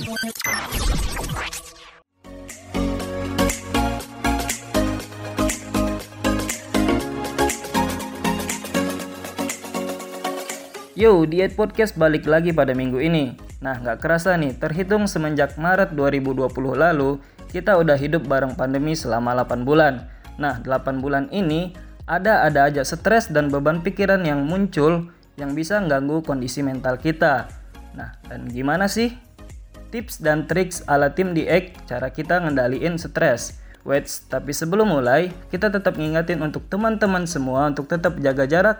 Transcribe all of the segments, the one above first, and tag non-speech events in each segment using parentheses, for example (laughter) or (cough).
Yo, Diet Podcast balik lagi pada minggu ini. Nah, nggak kerasa nih, terhitung semenjak Maret 2020 lalu, kita udah hidup bareng pandemi selama 8 bulan. Nah, 8 bulan ini, ada-ada aja stres dan beban pikiran yang muncul yang bisa ganggu kondisi mental kita. Nah, dan gimana sih? Tips dan triks ala tim di Ek cara kita ngendaliin stres. Wait, tapi sebelum mulai, kita tetap ngingetin untuk teman-teman semua untuk tetap jaga jarak,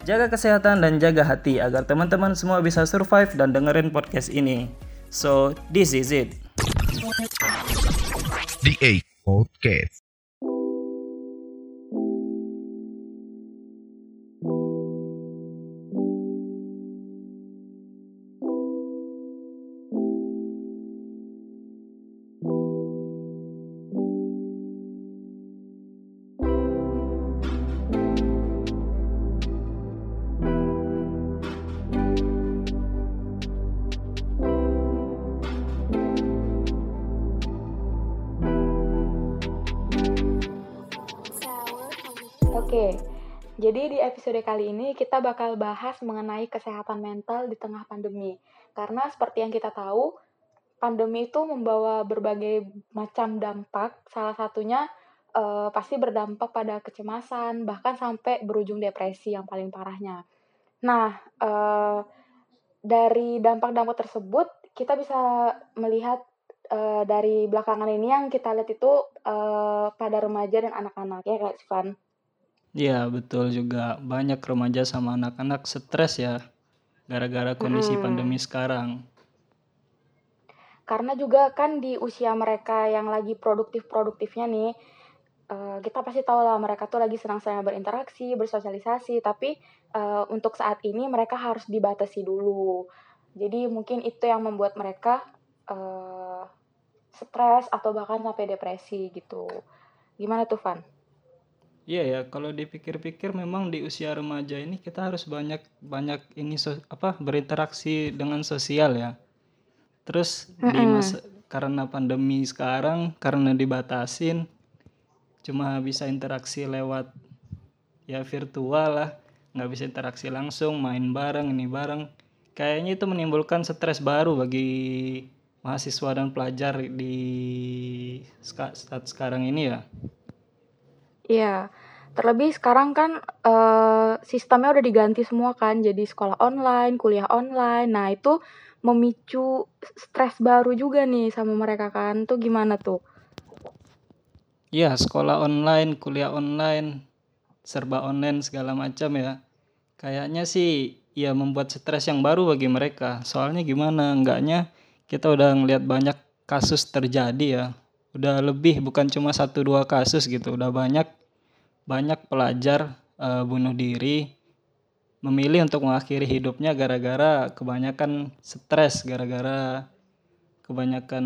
Jaga kesehatan dan jaga hati agar teman-teman semua bisa survive dan dengerin podcast ini. So, this is it. The A Podcast. Jadi di episode kali ini kita bakal bahas mengenai kesehatan mental di tengah pandemi. Karena seperti yang kita tahu, pandemi itu membawa berbagai macam dampak. Salah satunya uh, pasti berdampak pada kecemasan, bahkan sampai berujung depresi yang paling parahnya. Nah, uh, dari dampak-dampak tersebut, kita bisa melihat uh, dari belakangan ini yang kita lihat itu uh, pada remaja dan anak-anak ya, Kak Sivan. Iya, betul juga. Banyak remaja sama anak-anak stres ya gara-gara kondisi hmm. pandemi sekarang. Karena juga kan di usia mereka yang lagi produktif-produktifnya nih, uh, kita pasti tahu lah mereka tuh lagi senang-senang berinteraksi, bersosialisasi, tapi uh, untuk saat ini mereka harus dibatasi dulu. Jadi mungkin itu yang membuat mereka uh, stres atau bahkan sampai depresi gitu. Gimana tuh, Van? Iya ya, kalau dipikir-pikir memang di usia remaja ini kita harus banyak banyak ini so, apa berinteraksi dengan sosial ya. Terus mm -hmm. di masa karena pandemi sekarang karena dibatasin cuma bisa interaksi lewat ya virtual lah, nggak bisa interaksi langsung, main bareng ini bareng. Kayaknya itu menimbulkan stres baru bagi mahasiswa dan pelajar di saat sekarang ini ya. Iya, terlebih sekarang kan uh, sistemnya udah diganti semua kan, jadi sekolah online, kuliah online. Nah, itu memicu stres baru juga nih sama mereka kan. Tuh gimana tuh? Iya, sekolah online, kuliah online, serba online segala macam ya. Kayaknya sih ya membuat stres yang baru bagi mereka. Soalnya gimana? Enggaknya kita udah ngeliat banyak kasus terjadi ya. Udah lebih bukan cuma satu dua kasus gitu, udah banyak banyak pelajar uh, bunuh diri memilih untuk mengakhiri hidupnya gara-gara kebanyakan stres, gara-gara kebanyakan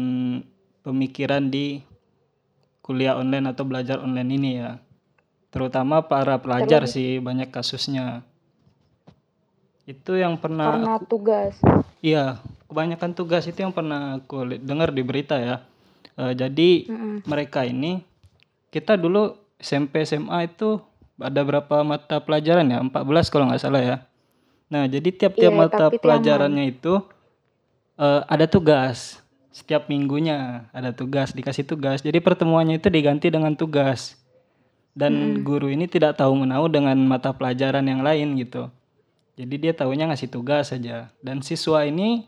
pemikiran di kuliah online atau belajar online ini ya. Terutama para pelajar sih banyak kasusnya. Itu yang pernah karena aku, tugas. Iya, kebanyakan tugas itu yang pernah aku dengar di berita ya. Uh, jadi mm -mm. mereka ini kita dulu SMP SMA itu ada berapa mata pelajaran ya? 14 kalau nggak salah ya. Nah, jadi tiap-tiap yeah, mata pelajarannya itu uh, ada tugas. Setiap minggunya ada tugas, dikasih tugas. Jadi pertemuannya itu diganti dengan tugas. Dan hmm. guru ini tidak tahu menahu dengan mata pelajaran yang lain gitu. Jadi dia tahunya ngasih tugas saja. Dan siswa ini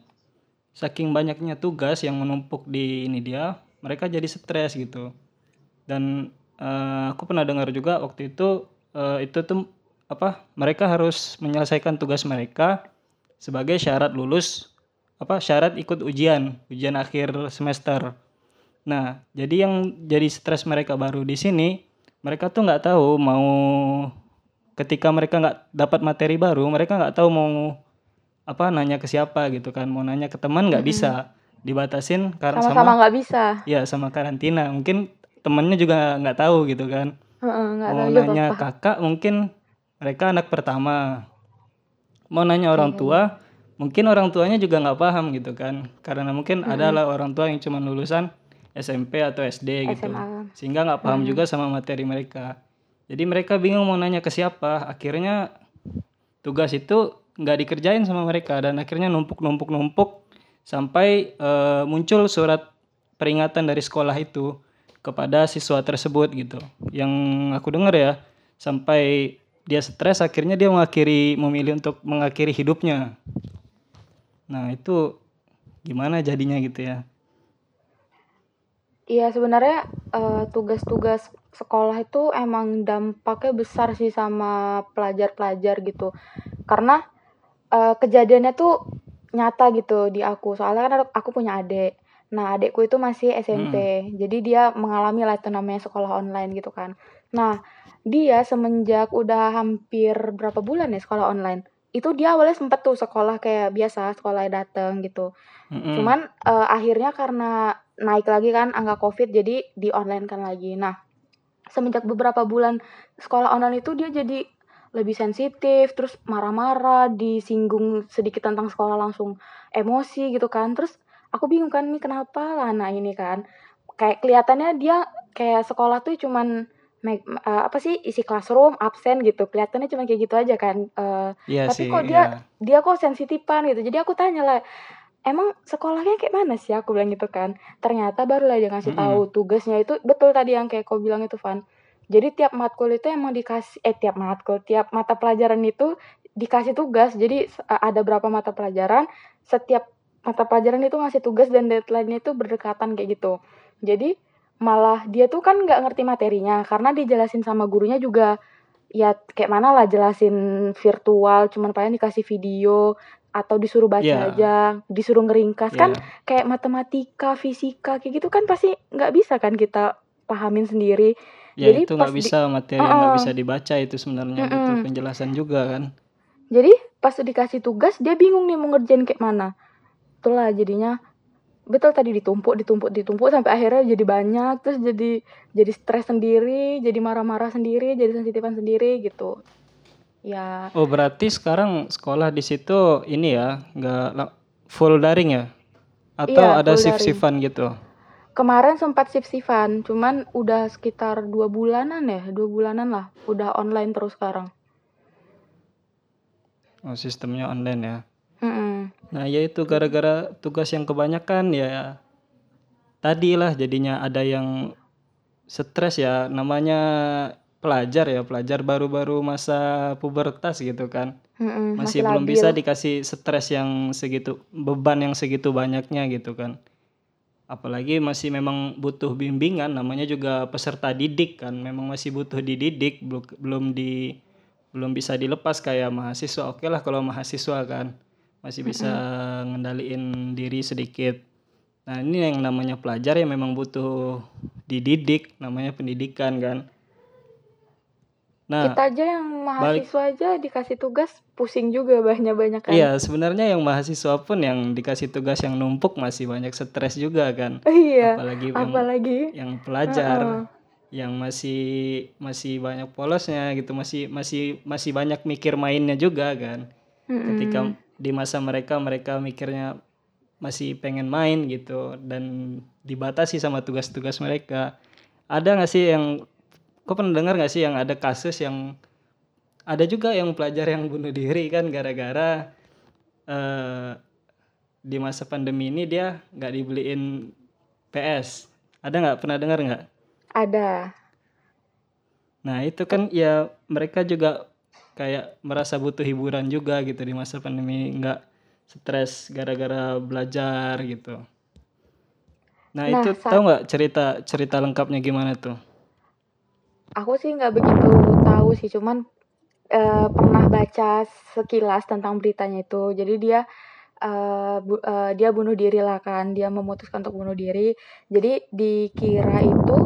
saking banyaknya tugas yang menumpuk di ini dia, mereka jadi stres gitu. Dan uh, aku pernah dengar juga waktu itu uh, itu tuh apa mereka harus menyelesaikan tugas mereka sebagai syarat lulus apa syarat ikut ujian ujian akhir semester. Nah jadi yang jadi stres mereka baru di sini mereka tuh nggak tahu mau ketika mereka nggak dapat materi baru mereka nggak tahu mau apa nanya ke siapa gitu kan mau nanya ke teman nggak mm -hmm. bisa dibatasin karena sama-sama nggak bisa. Ya sama karantina. Mungkin temennya juga nggak tahu gitu kan. Uh, mau nanya apa. kakak mungkin mereka anak pertama. Mau nanya orang tua mungkin orang tuanya juga nggak paham gitu kan. Karena mungkin adalah orang tua yang cuma lulusan SMP atau SD gitu. SMA. sehingga nggak paham juga sama materi mereka. Jadi mereka bingung mau nanya ke siapa. Akhirnya tugas itu nggak dikerjain sama mereka dan akhirnya numpuk numpuk numpuk sampai eh, muncul surat peringatan dari sekolah itu kepada siswa tersebut gitu yang aku dengar ya sampai dia stres akhirnya dia mengakhiri memilih untuk mengakhiri hidupnya nah itu gimana jadinya gitu ya Iya sebenarnya eh, tugas-tugas sekolah itu emang dampaknya besar sih sama pelajar-pelajar gitu. Karena eh, kejadiannya tuh nyata gitu di aku. Soalnya kan aku punya adik. Nah adikku itu masih SMP. Jadi dia mengalami lah itu namanya sekolah online gitu kan. Nah dia semenjak udah hampir berapa bulan ya sekolah online. Itu dia awalnya sempet tuh sekolah kayak biasa, sekolah dateng gitu. Mm-mm. Cuman eh, akhirnya karena naik lagi kan angka COVID jadi di online kan lagi. Nah, semenjak beberapa bulan sekolah online itu dia jadi lebih sensitif, terus marah-marah, disinggung sedikit tentang sekolah langsung emosi gitu kan. Terus aku bingung kan ini kenapa lah nah ini kan. Kayak kelihatannya dia kayak sekolah tuh cuman eh, apa sih isi classroom absen gitu. Kelihatannya cuma kayak gitu aja kan Eh, Iya tapi sih kok dia dia kok sensitifan gitu. Jadi aku tanya lah emang sekolahnya kayak mana sih? Aku bilang gitu kan. Ternyata barulah dia ngasih Mm-mm. tahu tugasnya itu betul tadi yang kayak kau bilang itu Van. Jadi tiap matkul itu emang dikasih eh tiap matkul tiap mata pelajaran itu dikasih tugas. Jadi a- ada berapa mata pelajaran setiap mata pelajaran itu ngasih tugas dan deadline-nya itu berdekatan kayak gitu jadi malah dia tuh kan nggak ngerti materinya karena dijelasin sama gurunya juga ya kayak mana lah jelasin virtual cuman paling dikasih video atau disuruh baca Iya. aja disuruh ngeringkas kan Iya. kayak matematika fisika kayak gitu kan pasti nggak bisa kan kita pahamin sendiri Ya Jadi itu nggak bisa materi nggak Uh-uh. bisa dibaca itu sebenarnya butuh Mm-mm. penjelasan juga kan. jadi pas dikasih tugas dia bingung nih mau ngerjain kayak mana itulah jadinya betul tadi ditumpuk ditumpuk ditumpuk sampai akhirnya jadi banyak terus jadi jadi stres sendiri jadi marah-marah sendiri jadi sensitifan sendiri gitu ya Oh berarti sekarang sekolah di situ ini ya nggak full daring ya? Atau Iya, ada shift-shiftan gitu? Kemarin sempat shift-shiftan, cuman udah sekitar dua bulanan ya, dua bulanan lah, udah online terus sekarang. Oh sistemnya online ya. Nah ya itu gara-gara tugas yang kebanyakan ya tadi lah jadinya ada yang stres ya namanya pelajar ya pelajar baru-baru masa pubertas gitu kan. Mm-mm, masih, belum bisa dikasih stres yang segitu beban yang segitu banyaknya gitu kan. Apalagi masih memang butuh bimbingan namanya juga peserta didik kan memang masih butuh dididik belum belum di belum bisa dilepas kayak mahasiswa. Oke lah kalau mahasiswa kan masih bisa ngendaliin diri sedikit nah ini yang namanya pelajar ya memang butuh dididik namanya pendidikan kan nah Kita aja yang mahasiswa aja dikasih tugas pusing juga banyak-banyak kan. Iya, sebenarnya yang mahasiswa pun yang dikasih tugas yang numpuk masih banyak stres juga kan. Iya, Apalagi yang, apalagi yang pelajar Heeh. yang masih masih banyak polosnya gitu, masih masih masih banyak mikir mainnya juga kan. Mm-mm. Ketika di masa mereka mereka mikirnya masih pengen main gitu dan dibatasi sama tugas-tugas mereka. Ada nggak sih yang kau pernah dengar nggak sih yang ada kasus yang ada juga yang pelajar yang bunuh diri kan gara-gara eh, di masa pandemi ini dia nggak dibeliin PS. Ada nggak pernah dengar nggak? ada. Nah itu kan ya mereka juga kayak merasa butuh hiburan juga gitu di masa pandemi nggak stres gara-gara belajar gitu. Nah, Nah, itu saat- tahu nggak cerita cerita lengkapnya gimana tuh? Aku sih nggak begitu tahu sih, cuman eh, pernah baca sekilas tentang beritanya itu. Jadi dia eh, bu- eh, dia bunuh diri lah kan, dia memutuskan untuk bunuh diri. Jadi dikira itu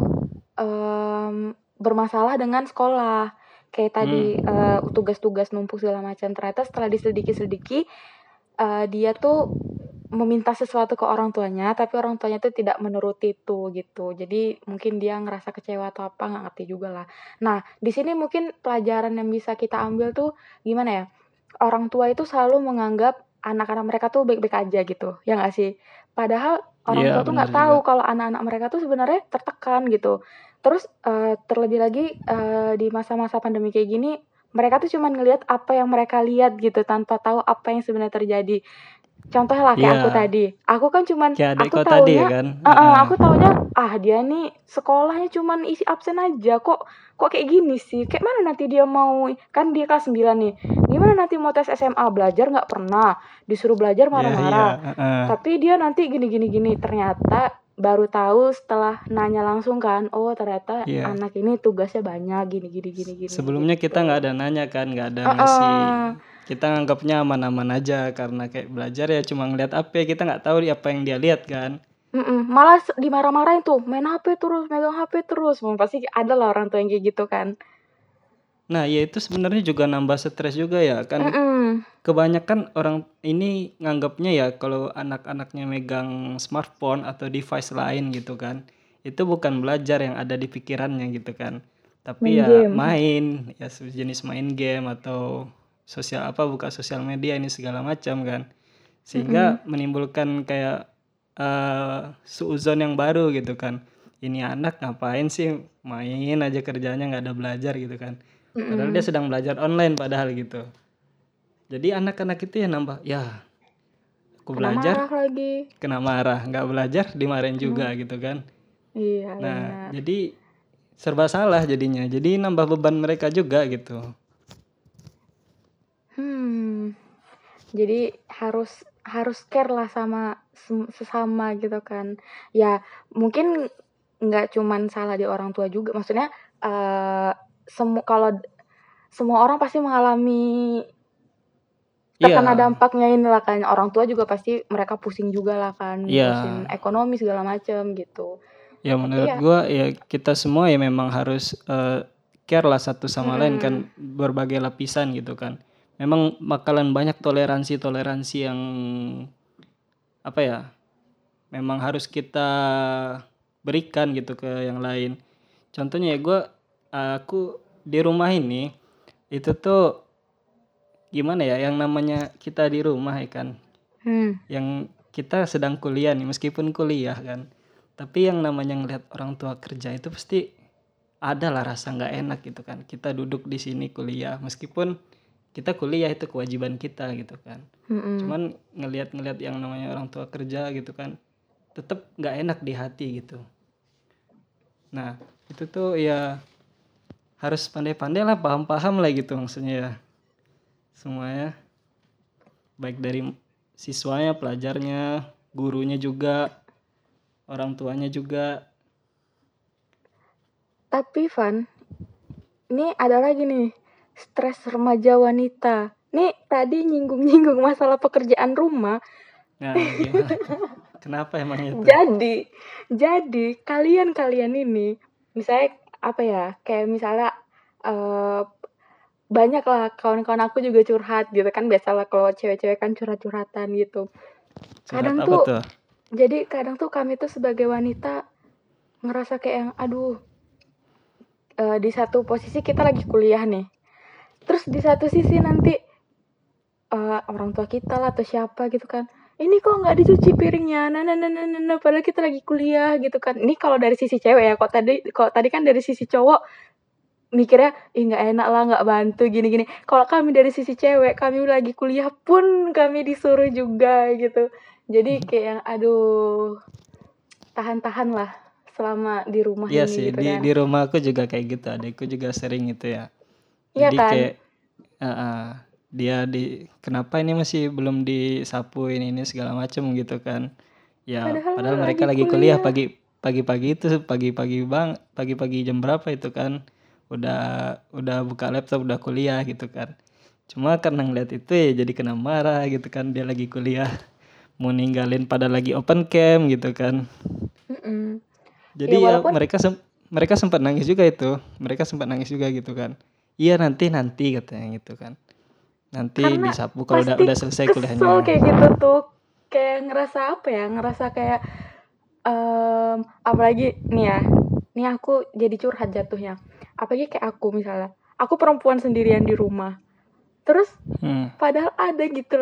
em, bermasalah dengan sekolah. Kayak tadi eh, tugas-tugas numpuk segala macam. Ternyata setelah diselidiki-selidiki eh, dia tuh meminta sesuatu ke orang tuanya, tapi orang tuanya tuh tidak menuruti itu gitu. Jadi mungkin dia ngerasa kecewa atau apa nggak ngerti juga lah. Nah, di sini mungkin pelajaran yang bisa kita ambil tuh gimana ya? Orang tua itu selalu menganggap anak-anak mereka tuh baik-baik aja gitu, ya nggak sih? Padahal orang Iya, tua tuh nggak tahu kalau anak-anak mereka tuh sebenarnya tertekan gitu. Terus, eee, terlebih lagi, eee, di masa-masa pandemi kayak gini, mereka tuh cuman ngelihat apa yang mereka lihat gitu, tanpa tahu apa yang sebenarnya terjadi. Contohnya lah kayak aku Iya. tadi, aku kan cuman Kayak aku adekku tadi ya taunya kan? heeh, Heeh. aku taunya, ah dia nih sekolahnya cuman isi absen aja, kok kok kayak gini sih? Kayak mana nanti dia mau kan dia kelas 9 nih, gimana nanti mau tes SMA, belajar nggak pernah, disuruh belajar Iya iya, marah-marah, heeh. tapi dia nanti gini gini gini. Ternyata baru tahu setelah nanya langsung kan, oh ternyata Iya. anak ini tugasnya banyak, gini gini gini gini, Sebelumnya kita gitu. nggak ada nanya kan, nggak ada ngasih Heeh. kita nganggapnya aman-aman aja karena kayak belajar ya cuma ngeliat apa ya, kita nggak tahu di apa yang dia lihat kan. Mhm, malah se dimarah-marahin tuh, "Main HP terus, megang HP terus." Pasti ada lah orang tua yang kayak gitu kan. Nah, ya itu sebenarnya juga nambah stres juga ya kan. Mhm. Kebanyakan orang ini nganggapnya ya kalau anak-anaknya megang smartphone atau device lain gitu kan, itu bukan belajar yang ada di pikirannya gitu kan. Tapi Main ya game. main, ya sejenis main game atau sosial apa, buka sosial media ini segala macam kan. Sehingga Mhm. menimbulkan kayak, eee, suudzon yang baru gitu kan. Ini anak ngapain sih main aja kerjanya nggak ada belajar gitu kan. Padahal dia sedang belajar online padahal gitu. Jadi anak-anak itu ya nambah, "Yah, aku Kena belajar marah lagi. kena marah, nggak belajar dimarahin juga," gitu kan. Iya, Nah, benar. jadi serba salah jadinya. Jadi nambah beban mereka juga gitu. Hmm. Jadi harus harus care lah sama sesama gitu kan. Ya mungkin nggak cuman salah di orang tua juga, maksudnya, eee, semu kalau semua orang pasti mengalami terkena Iya. dampaknya inilah kan, orang tua juga pasti mereka pusing juga lah kan, ngurusin Iya. ekonomi segala macem gitu. Ya menurut ya gua ya kita semua ya memang harus, eee, care lah satu sama lain kan, berbagai lapisan gitu kan. Memang bakalan banyak toleransi-toleransi yang apa ya, memang harus kita berikan gitu ke yang lain. Contohnya ya gua aku di rumah ini, itu tuh gimana ya, yang namanya kita di rumah ya kan, Hmm. yang kita sedang kuliah nih, meskipun kuliah kan, tapi yang namanya ngelihat orang tua kerja itu pasti ada lah rasa nggak enak gitu kan. Kita duduk di sini kuliah, meskipun kita kuliah itu kewajiban kita gitu kan. Mhm. Cuman ngelihat-ngelihat yang namanya orang tua kerja gitu kan, tetep nggak enak di hati gitu. Nah, itu tuh ya harus pandai-pandai lah, paham-paham lah gitu maksudnya ya. Semuanya. Baik dari siswanya, pelajarnya, gurunya juga, orang tuanya juga. Tapi Van, ini ada lagi nih, stres remaja wanita. Nih tadi nyinggung-nyinggung masalah pekerjaan rumah. Nah, gimana? Kenapa emang itu? Jadi jadi kalian-kalian ini, misalnya apa ya, kayak misalnya, eee, banyak lah kawan-kawan aku juga curhat gitu kan, biasalah kalau cewek-cewek kan curhat-curhatan gitu. Curhat Kadang tuh tuh? jadi kadang tuh kami tuh sebagai wanita ngerasa kayak yang, aduh, eee, di satu posisi kita lagi kuliah nih, terus di satu sisi nanti, eee, orang tua kita lah atau siapa gitu kan, "Ini kok nggak dicuci piringnya, nah nah nah nah nah nah," padahal kita lagi kuliah gitu kan. Ini kalau dari sisi cewek ya, kalau tadi kalau tadi kan dari sisi cowok mikirnya, "Ih nggak enak lah, nggak bantu gini gini." Kalau kami dari sisi cewek, kami lagi kuliah pun kami disuruh juga gitu. Jadi kayak yang, aduh, tahan-tahan lah selama di rumah Iya ini sih, gitu di kan. di rumah aku juga kayak gitu, adekku juga sering gitu ya. Iya Jadi kan? kayak heeh, dia di "Kenapa ini masih belum disapu ini ini," segala macem gitu kan. Ya Padahal padahal mereka lagi kuliah kuliah. pagi pagi-pagi itu, pagi-pagi bang pagi-pagi jam berapa itu kan, udah udah buka laptop, udah kuliah gitu kan. Cuma karena ngeliat itu ya jadi kena marah gitu kan, dia lagi kuliah, (laughs) mau ninggalin pada lagi open cam gitu kan. Mhm. Ya Jadi ya walaupun mereka sem mereka sempat nangis juga itu, mereka sempat nangis juga gitu kan. "Iya nanti nanti," katanya gitu kan. "Nanti karena disapu kalau udah udah selesai kesel kuliahnya." kayak gitu tuh. Kayak ngerasa apa ya, ngerasa kayak, mmm, apalagi nih ya, nih aku jadi curhat jatuhnya. Apalagi kayak aku misalnya, aku perempuan sendirian di rumah. terus Hmm. padahal ada gitu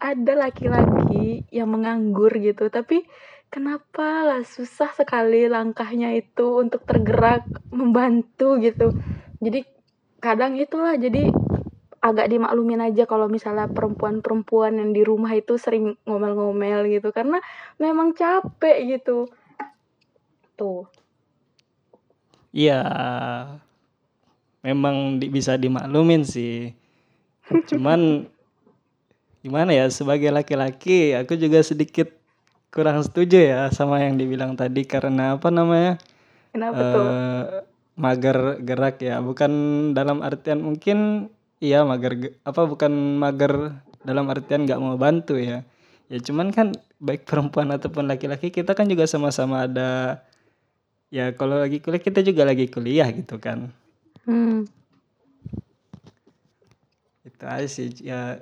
ada laki-laki yang menganggur gitu tapi kenapa lah susah sekali langkahnya itu untuk tergerak membantu gitu jadi kadang itulah jadi agak dimaklumin aja kalau misalnya perempuan-perempuan yang di rumah itu sering ngomel-ngomel gitu. Karena memang capek gitu. Tuh. Iya, memang di- bisa dimaklumin sih. Cuman (laughs) gimana ya sebagai laki-laki aku juga sedikit kurang setuju ya sama yang dibilang tadi. Karena apa namanya? Kenapa tuh? Eh mager gerak ya. Bukan dalam artian mungkin iya mager ge- apa bukan mager dalam artian nggak mau bantu ya. Ya cuman kan baik (laughs) perempuan ataupun laki-laki kita kan juga sama-sama ada ya kalau lagi kuliah kita juga lagi kuliah gitu kan. Hmm. itu aja sih ya.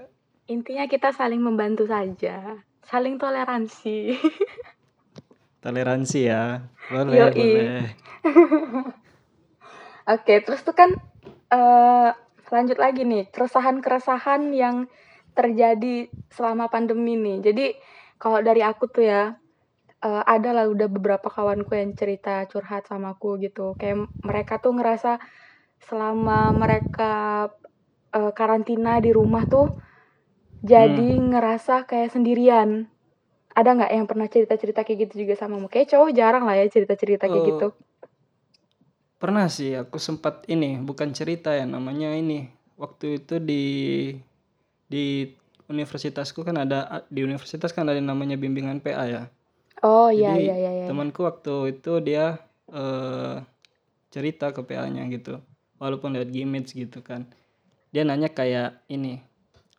Intinya kita saling membantu saja saling toleransi. (laughs) Toleransi ya boleh Yoi. boleh. (laughs) Oke, terus tuh kan eh lanjut lagi nih, keresahan-keresahan yang terjadi selama pandemi nih. Jadi kalau dari aku tuh ya, eh, ada lah udah beberapa kawanku yang cerita curhat sama aku gitu. Kayak mereka tuh ngerasa selama mereka eh, karantina di rumah tuh jadi ngerasa kayak sendirian. Ada nggak yang pernah cerita-cerita kayak gitu juga sama kamu? Kayak cowok jarang lah ya cerita-cerita kayak Oh, gitu. Pernah sih aku sempat ini bukan cerita ya namanya ini waktu itu di di universitasku kan ada di universitas kan ada yang namanya bimbingan PA ya. Oh iya iya iya iya. temanku waktu itu dia eh, cerita ke PA-nya gitu. Walaupun lewat Gmail gitu kan. Dia nanya kayak ini,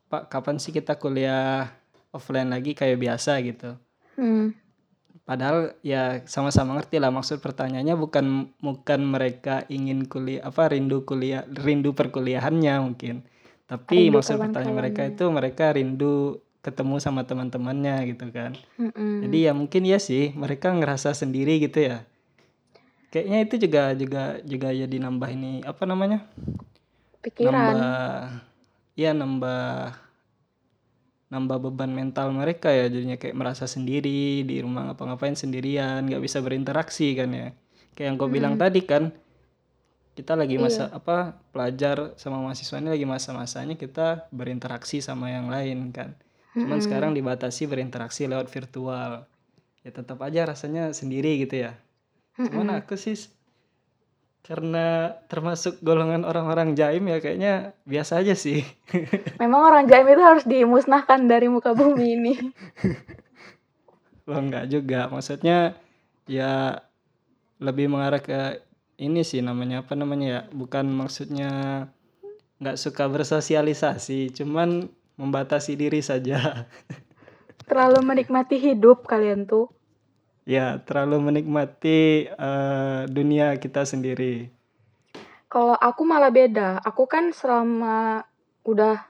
"Pak, kapan sih kita kuliah offline lagi kayak biasa gitu?" Hmm. Padahal ya sama-sama ngerti lah maksud pertanyaannya bukan bukan mereka ingin kuliah apa rindu kuliah rindu perkuliahannya mungkin. Tapi Rindu maksud pertanyaan mereka itu mereka rindu ketemu sama teman-temannya gitu kan. Mm-mm. Jadi ya mungkin ya sih mereka ngerasa sendiri gitu ya. Kayaknya itu juga juga juga jadi nambah ini apa namanya? Pikiran. Nambah ya nambah nambah beban mental mereka ya. Jadinya kayak merasa sendiri di rumah ngapa-ngapain sendirian nggak bisa berinteraksi kan ya. Kayak yang kau bilang tadi kan kita lagi masa apa pelajar sama mahasiswa ini lagi masa-masanya kita berinteraksi sama yang lain kan. Cuman sekarang dibatasi berinteraksi lewat virtual. Ya tetap aja rasanya sendiri gitu ya. Cuman aku sih karena termasuk golongan orang-orang jaim ya kayaknya biasa aja sih (laughs) Memang orang jaim itu harus dimusnahkan dari muka bumi ini. (laughs) Lo enggak juga, maksudnya ya lebih mengarah ke ini sih namanya apa namanya ya, bukan maksudnya nggak suka bersosialisasi, cuman membatasi diri saja. (laughs) Terlalu menikmati hidup kalian tuh. Ya terlalu menikmati eh, dunia kita sendiri. Kalau aku malah beda. Aku kan selama udah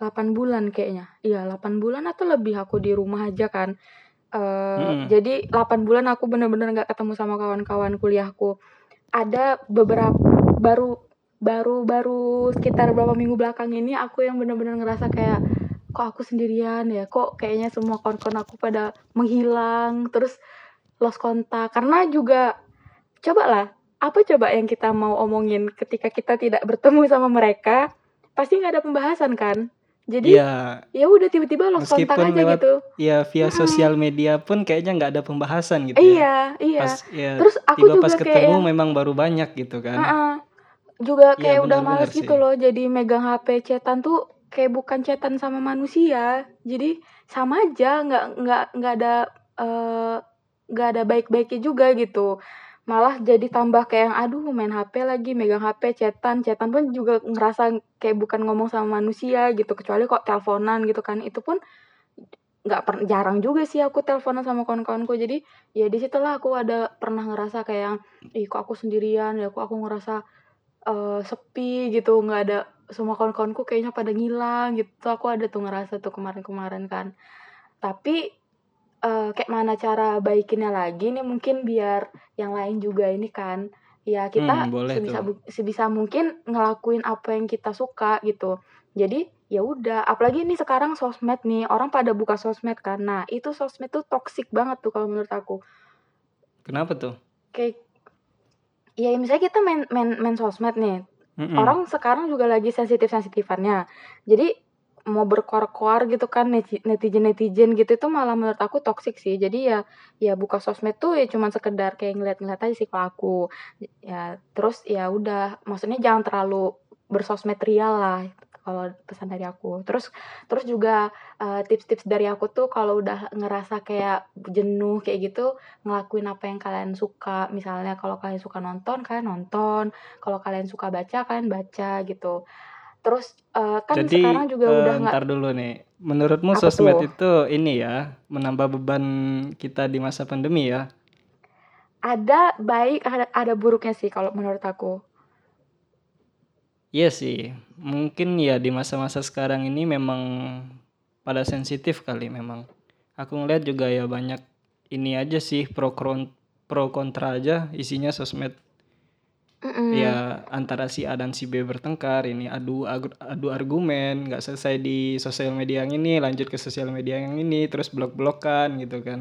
8 bulan kayaknya. Iya, 8 bulan atau lebih aku di rumah aja kan. Eh Mm-mm. jadi 8 bulan aku bener-bener nggak ketemu sama kawan-kawan kuliahku. Ada beberapa baru baru baru sekitar beberapa minggu belakang ini aku yang bener-bener ngerasa kayak kok aku sendirian ya kok kayaknya semua kawan-kawan aku pada menghilang terus lost kontak karena juga coba lah apa coba yang kita mau omongin ketika kita tidak bertemu sama mereka pasti nggak ada pembahasan kan jadi Iya, ya udah tiba-tiba lost kontak meskipun aja lewat gitu ya via sosial media pun kayaknya nggak ada pembahasan gitu ya. iya iya Pas ya terus aku tiba juga pas kayak ketemu yang- memang baru banyak gitu kan. Heeh. juga Iya, kayak udah benar-benar males gitu sih. loh jadi megang HP chatan tuh kayak bukan chatan sama manusia. Jadi sama aja nggak nggak nggak ada eh, nggak ada baik-baiknya juga gitu. Malah jadi tambah kayak yang aduh main HP lagi megang HP chatan. Chatan pun juga ngerasa kayak bukan ngomong sama manusia gitu kecuali kok teleponan gitu kan. Itu pun nggak per- jarang juga sih aku teleponan sama kawan-kawanku. Jadi ya di situlah aku ada pernah ngerasa kayak yang ih kok aku sendirian ya kok aku ngerasa eh, sepi gitu nggak ada semua kawan-kawanku kayaknya pada ngilang gitu aku ada tuh ngerasa tuh kemarin-kemarin kan tapi eh, kayak mana cara baikinnya lagi nih mungkin biar yang lain juga ini kan ya kita Hmm, boleh sebisa tuh. sebisa mungkin ngelakuin apa yang kita suka gitu Jadi ya udah, apalagi ini sekarang sosmed nih, orang pada buka sosmed kan. Nah, itu sosmed tuh toxic banget tuh kalau menurut aku. Kenapa tuh? Kayak ya misalnya kita main main main sosmed nih. Mm-mm. Orang sekarang juga lagi sensitif-sensitifannya. Jadi mau berkoar-koar gitu kan netizen-netizen gitu itu malah menurut aku toxic sih. Jadi ya ya buka sosmed tuh ya cuman sekedar kayak ngeliat-ngeliat aja sih kalau aku. Ya terus ya udah, maksudnya jangan terlalu bersosmed real lah kalau pesan dari aku. Terus terus juga uh, tips-tips dari aku tuh kalau udah ngerasa kayak jenuh kayak gitu ngelakuin apa yang kalian suka. Misalnya kalau kalian suka nonton, kalian nonton. Kalau kalian suka baca, kalian baca gitu. Terus uh, kan Jadi sekarang juga uh, udah nggak ntar dulu nih. Menurutmu apa sosmed tuh? itu ini ya menambah beban kita di masa pandemi ya? Ada baik, ada, ada buruknya sih kalau menurut aku. Iya sih, mungkin ya di masa-masa sekarang ini memang pada sensitif kali memang. Aku ngeliat juga ya banyak ini aja sih pro pro kontra aja isinya sosmed. Mm-mm. Ya antara si A dan si B bertengkar, ini adu ag- adu argumen, nggak selesai di sosial media yang ini, lanjut ke sosial media yang ini, terus blok-blokan gitu kan.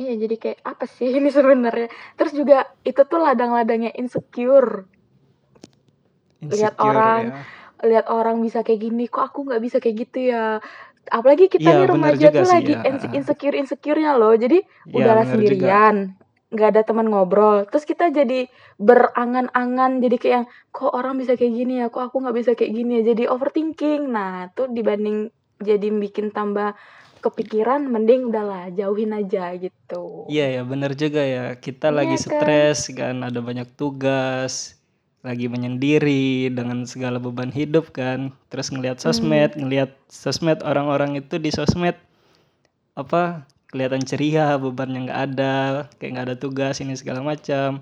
Iya, jadi kayak apa sih (laughs) ini sebenarnya? Terus juga itu tuh ladang-ladangnya insecure. Lihat Insecure orang, ya. lihat orang bisa kayak gini, kok aku nggak bisa kayak gitu ya? Apalagi kita Iya nih remaja tuh sih lagi ya. inse- insecure-insecure-nya loh. Jadi Iya udahlah sendirian, nggak ada teman ngobrol. Terus kita jadi berangan-angan, jadi kayak yang, kok orang bisa kayak gini ya, kok aku nggak bisa kayak gini ya. Jadi overthinking. Nah, tuh dibanding jadi bikin tambah kepikiran, mending udahlah jauhin aja gitu. Iya ya bener juga ya kita Iya lagi kan? stres kan ada banyak tugas lagi menyendiri dengan segala beban hidup kan terus ngelihat Hmm. sosmed ngelihat sosmed orang-orang itu di sosmed apa kelihatan ceria bebannya nggak ada kayak nggak ada tugas ini segala macam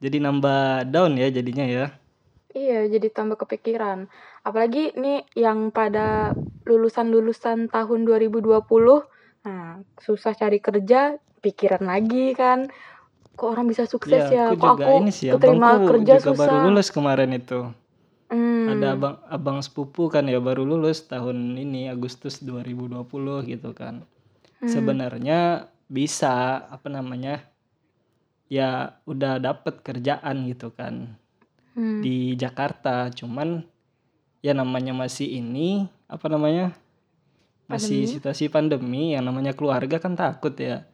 jadi nambah down ya jadinya ya Iya, jadi tambah kepikiran. Apalagi nih yang pada lulusan-lulusan tahun 2020, nah susah cari kerja, pikiran lagi kan. Kok orang bisa sukses ya ya? aku Kok juga aku ini sih keterima abangku kerja juga baru susah? lulus kemarin itu ada Hmm, abang abang sepupu kan ya baru lulus tahun ini Agustus 2020 gitu kan hmm, sebenarnya bisa apa namanya ya udah dapet kerjaan gitu kan hmm. di Jakarta cuman ya namanya masih ini apa namanya masih Pandemi? situasi pandemi yang namanya keluarga kan takut ya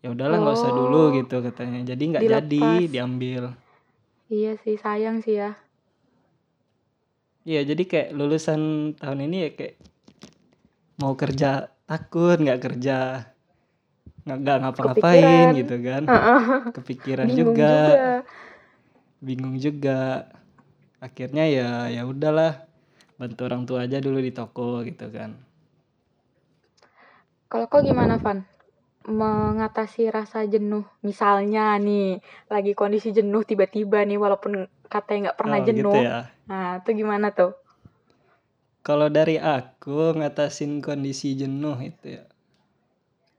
ya udahlah nggak usah dulu Oh, gitu katanya. Jadi nggak jadi diambil. Iya sih, sayang sih ya. Iya jadi kayak lulusan tahun ini ya kayak mau kerja takut nggak kerja nggak ngapa-ngapain gitu kan. Heeh, (laughs) kepikiran Bingung juga. juga. bingung juga. Akhirnya ya ya udahlah bantu orang tua aja dulu di toko gitu kan. Kalau kau gimana, Van? Mengatasi rasa jenuh. Misalnya nih, lagi kondisi jenuh tiba-tiba nih, walaupun katanya nggak pernah oh gitu jenuh. ya. Nah, itu gimana tuh? kalau dari aku ngatasin kondisi jenuh itu ya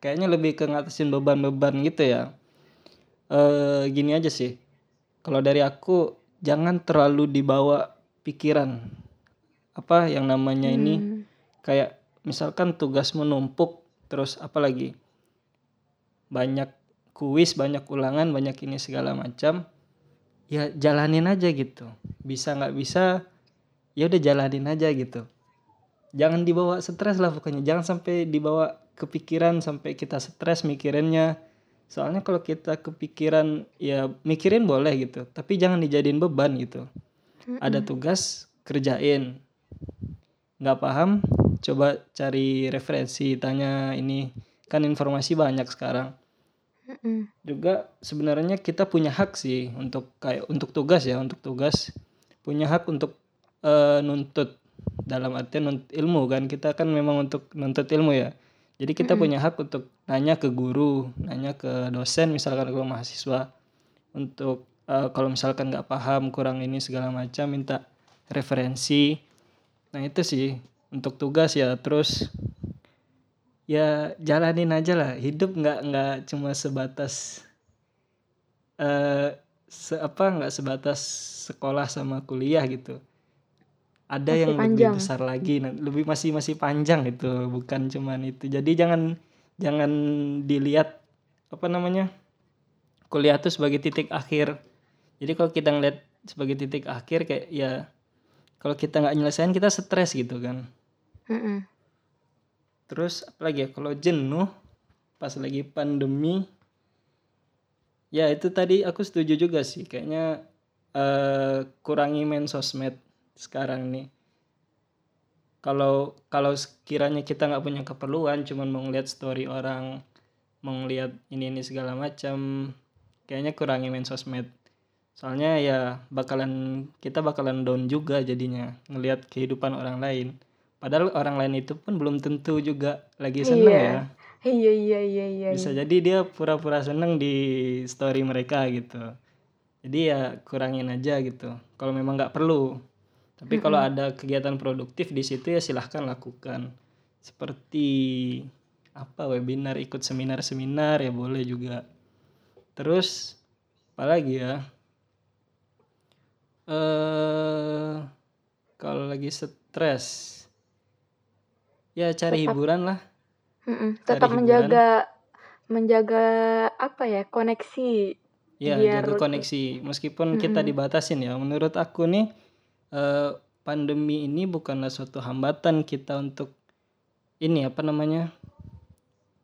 kayaknya lebih ke ngatasin beban-beban gitu ya. Eh gini aja sih. Kalau dari aku jangan terlalu dibawa pikiran. Apa yang namanya ini? Hmm, kayak misalkan tugas menumpuk terus apa lagi banyak kuis banyak ulangan banyak ini segala macam ya jalanin aja gitu. Bisa nggak bisa ya udah jalanin aja gitu. Jangan dibawa stres lah pokoknya. Jangan sampai dibawa kepikiran sampai kita stres mikirinnya. Soalnya kalau kita kepikiran ya mikirin boleh gitu. Tapi jangan dijadiin beban gitu. Ada tugas kerjain. Nggak paham? Coba cari referensi tanya ini. Kan informasi banyak sekarang mm-mm. juga sebenarnya kita punya hak sih untuk kayak untuk tugas ya untuk tugas. Punya hak untuk eh, nuntut. Dalam artian nuntut ilmu kan kita kan memang untuk nuntut ilmu ya. Jadi kita Mm-mm. punya hak untuk nanya ke guru nanya ke dosen misalkan kalau mahasiswa. Untuk eh, kalau misalkan nggak paham kurang ini segala macam minta referensi. Nah itu sih untuk tugas ya. Terus ya jalanin aja lah. Hidup nggak nggak cuma sebatas eh se apa nggak sebatas sekolah sama kuliah gitu. Ada Masih yang panjang. lebih besar lagi nah, lebih masih masih panjang itu bukan cuman itu. Jadi jangan jangan dilihat apa namanya kuliah itu sebagai titik akhir. Jadi kalau kita ngeliat sebagai titik akhir kayak ya kalau kita nggak nyelesain kita stres gitu kan. Mm-mm. Terus apalagi ya? Kalau jenuh pas lagi pandemi ya itu tadi aku setuju juga sih. Kayaknya eh, kurangi main sosmed sekarang nih. Kalau kalau sekiranya kita nggak punya keperluan cuman mau ngeliat story orang mau ngeliat ini ini segala macam kayaknya kurangi main sosmed. Soalnya ya bakalan kita bakalan down juga jadinya ngelihat kehidupan orang lain padahal orang lain itu pun belum tentu juga lagi seneng Iya. ya. Iya iya iya iya. bisa jadi dia pura-pura seneng di story mereka gitu. Jadi ya kurangin aja gitu. Kalau memang nggak perlu. Tapi kalau ada kegiatan produktif di situ ya silahkan lakukan. Seperti apa webinar ikut seminar-seminar ya boleh juga. Terus apalagi ya? Eh kalau lagi stres ya cari Tetap- hiburan lah Mm-mm. Cari Tetap hiburan. menjaga menjaga apa ya koneksi. Ya, Biar- jaga koneksi. Meskipun kita dibatasin ya, menurut aku nih eh, pandemi ini bukanlah suatu hambatan kita untuk ini apa namanya?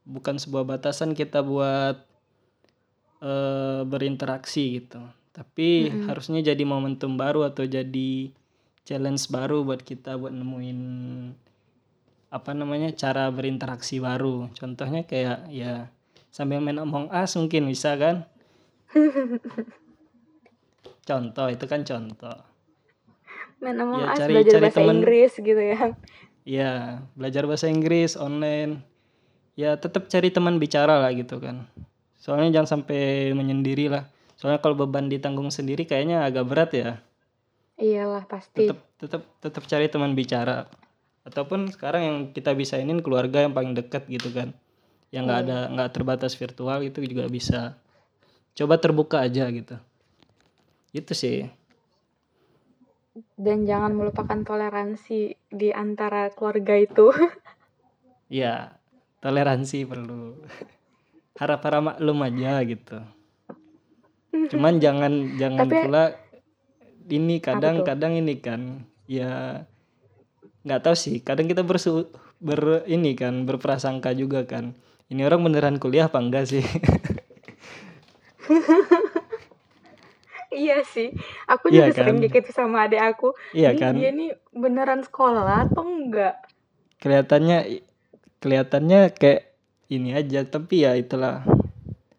Bukan sebuah batasan kita buat eh, berinteraksi gitu. Tapi harusnya jadi momentum baru atau jadi challenge baru buat kita buat nemuin apa namanya cara berinteraksi baru. Contohnya kayak ya sambil main Among Us mungkin bisa kan? contoh itu kan contoh Main Among Ya, Us cari- belajar cari bahasa temen. Inggris gitu ya. ya belajar bahasa Inggris online ya tetap cari teman bicara lah gitu kan soalnya jangan sampai menyendiri lah soalnya kalau beban ditanggung sendiri kayaknya agak berat ya Iyalah pasti. tetap tetap tetap cari teman bicara ataupun sekarang yang kita bisa ini keluarga yang paling dekat gitu kan. Yang nggak ada nggak terbatas virtual itu juga bisa. Coba terbuka aja gitu. Itu sih. Dan jangan melupakan toleransi di antara keluarga itu. (laughs) ya toleransi perlu. Harap-harap maklum aja gitu. Cuman jangan jangan Tapi- pula ini kadang-kadang ini kan ya nggak tahu sih kadang kita bersu ber ini kan berprasangka juga kan ini orang beneran kuliah apa enggak sih (laughs) iya sih. Aku Iya juga sering kan? gitu sama adik aku. iya Ini kan Dia nih beneran sekolah atau enggak? kelihatannya kelihatannya kayak ini aja tapi ya itulah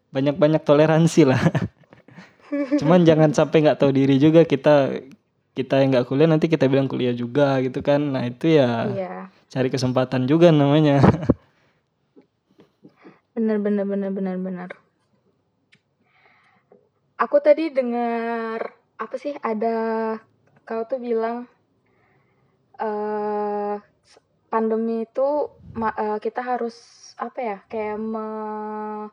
banyak-banyak toleransi lah (laughs) cuman jangan sampai nggak tahu diri juga kita kita yang nggak kuliah nanti kita bilang kuliah juga gitu kan nah itu ya Iya. cari kesempatan juga namanya (laughs) Bener bener bener bener bener. Aku tadi dengar apa sih ada kau tuh bilang eh pandemi itu eh, kita harus apa ya kayak me-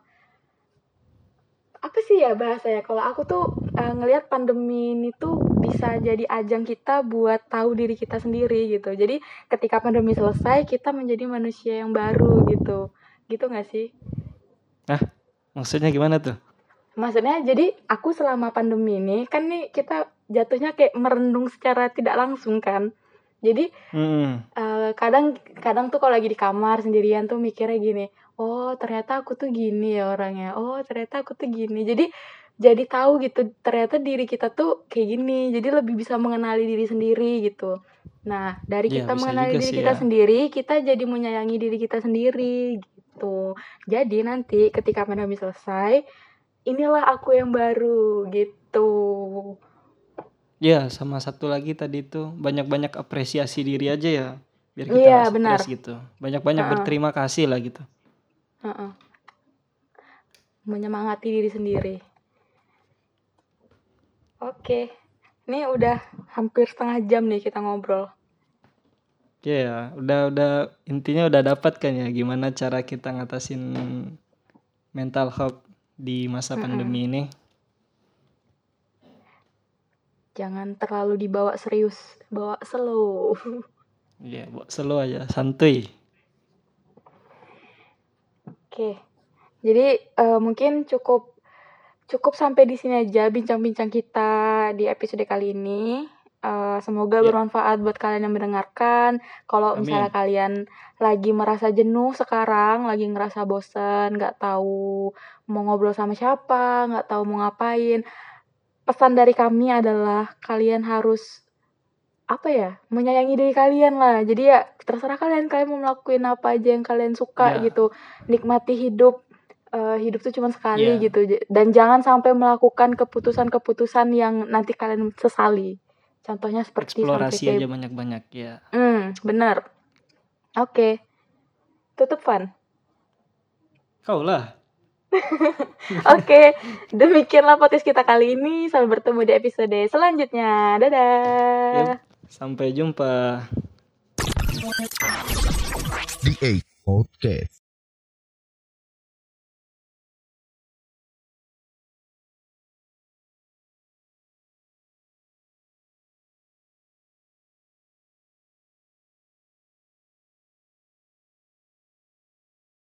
apa sih ya bahasanya? Kalau aku tuh eh, ngelihat pandemi ini tuh bisa jadi ajang kita buat tahu diri kita sendiri gitu. Jadi ketika pandemi selesai kita menjadi manusia yang baru gitu. Gitu nggak sih? Maksudnya gimana tuh? Maksudnya jadi aku selama pandemi ini kan nih kita jatuhnya kayak merenung secara tidak langsung kan. Jadi Hmm, eh, kadang kadang tuh kalau lagi di kamar sendirian tuh mikirnya gini, oh ternyata aku tuh gini ya orangnya. Oh ternyata aku tuh gini. Jadi jadi tahu gitu ternyata diri kita tuh kayak gini. Jadi lebih bisa mengenali diri sendiri gitu. Nah dari Ya, kita mengenali diri sih kita ya. sendiri, kita jadi menyayangi diri kita sendiri gitu. Jadi nanti ketika pandemi selesai, inilah aku yang baru gitu. ya sama satu lagi tadi tuh banyak-banyak apresiasi diri aja ya biar kita Iya, nggak benar. gitu banyak-banyak Ha-ha. berterima kasih lah gitu Heeh. Menyemangati diri sendiri. Oke, ini udah hampir setengah jam nih kita ngobrol. Ya, udah udah intinya udah dapat kan ya gimana cara kita ngatasin mental health di masa pandemi ini. Jangan terlalu dibawa serius, bawa slow. Iya, bawa slow aja, santuy. Oke. Jadi uh, mungkin cukup cukup sampai di sini aja bincang-bincang kita di episode kali ini. Uh, semoga yeah. bermanfaat buat kalian yang mendengarkan. Kalau misalnya kalian lagi merasa jenuh sekarang, lagi ngerasa bosen, nggak tahu mau ngobrol sama siapa, nggak tahu mau ngapain, pesan dari kami adalah kalian harus apa ya menyayangi diri kalian lah jadi ya terserah kalian kalian mau melakukan apa aja yang kalian suka yeah. gitu nikmati hidup uh, hidup tuh cuma sekali yeah. gitu dan jangan sampai melakukan keputusan-keputusan yang nanti kalian sesali contohnya seperti eksplorasi aja banyak-banyak ya hmm benar oke okay. tutup fun kau lah (laughs) Oke, demikianlah podcast kita kali ini. Sampai bertemu di episode selanjutnya. Dadah. Yep. Sampai jumpa. The Eight Podcast.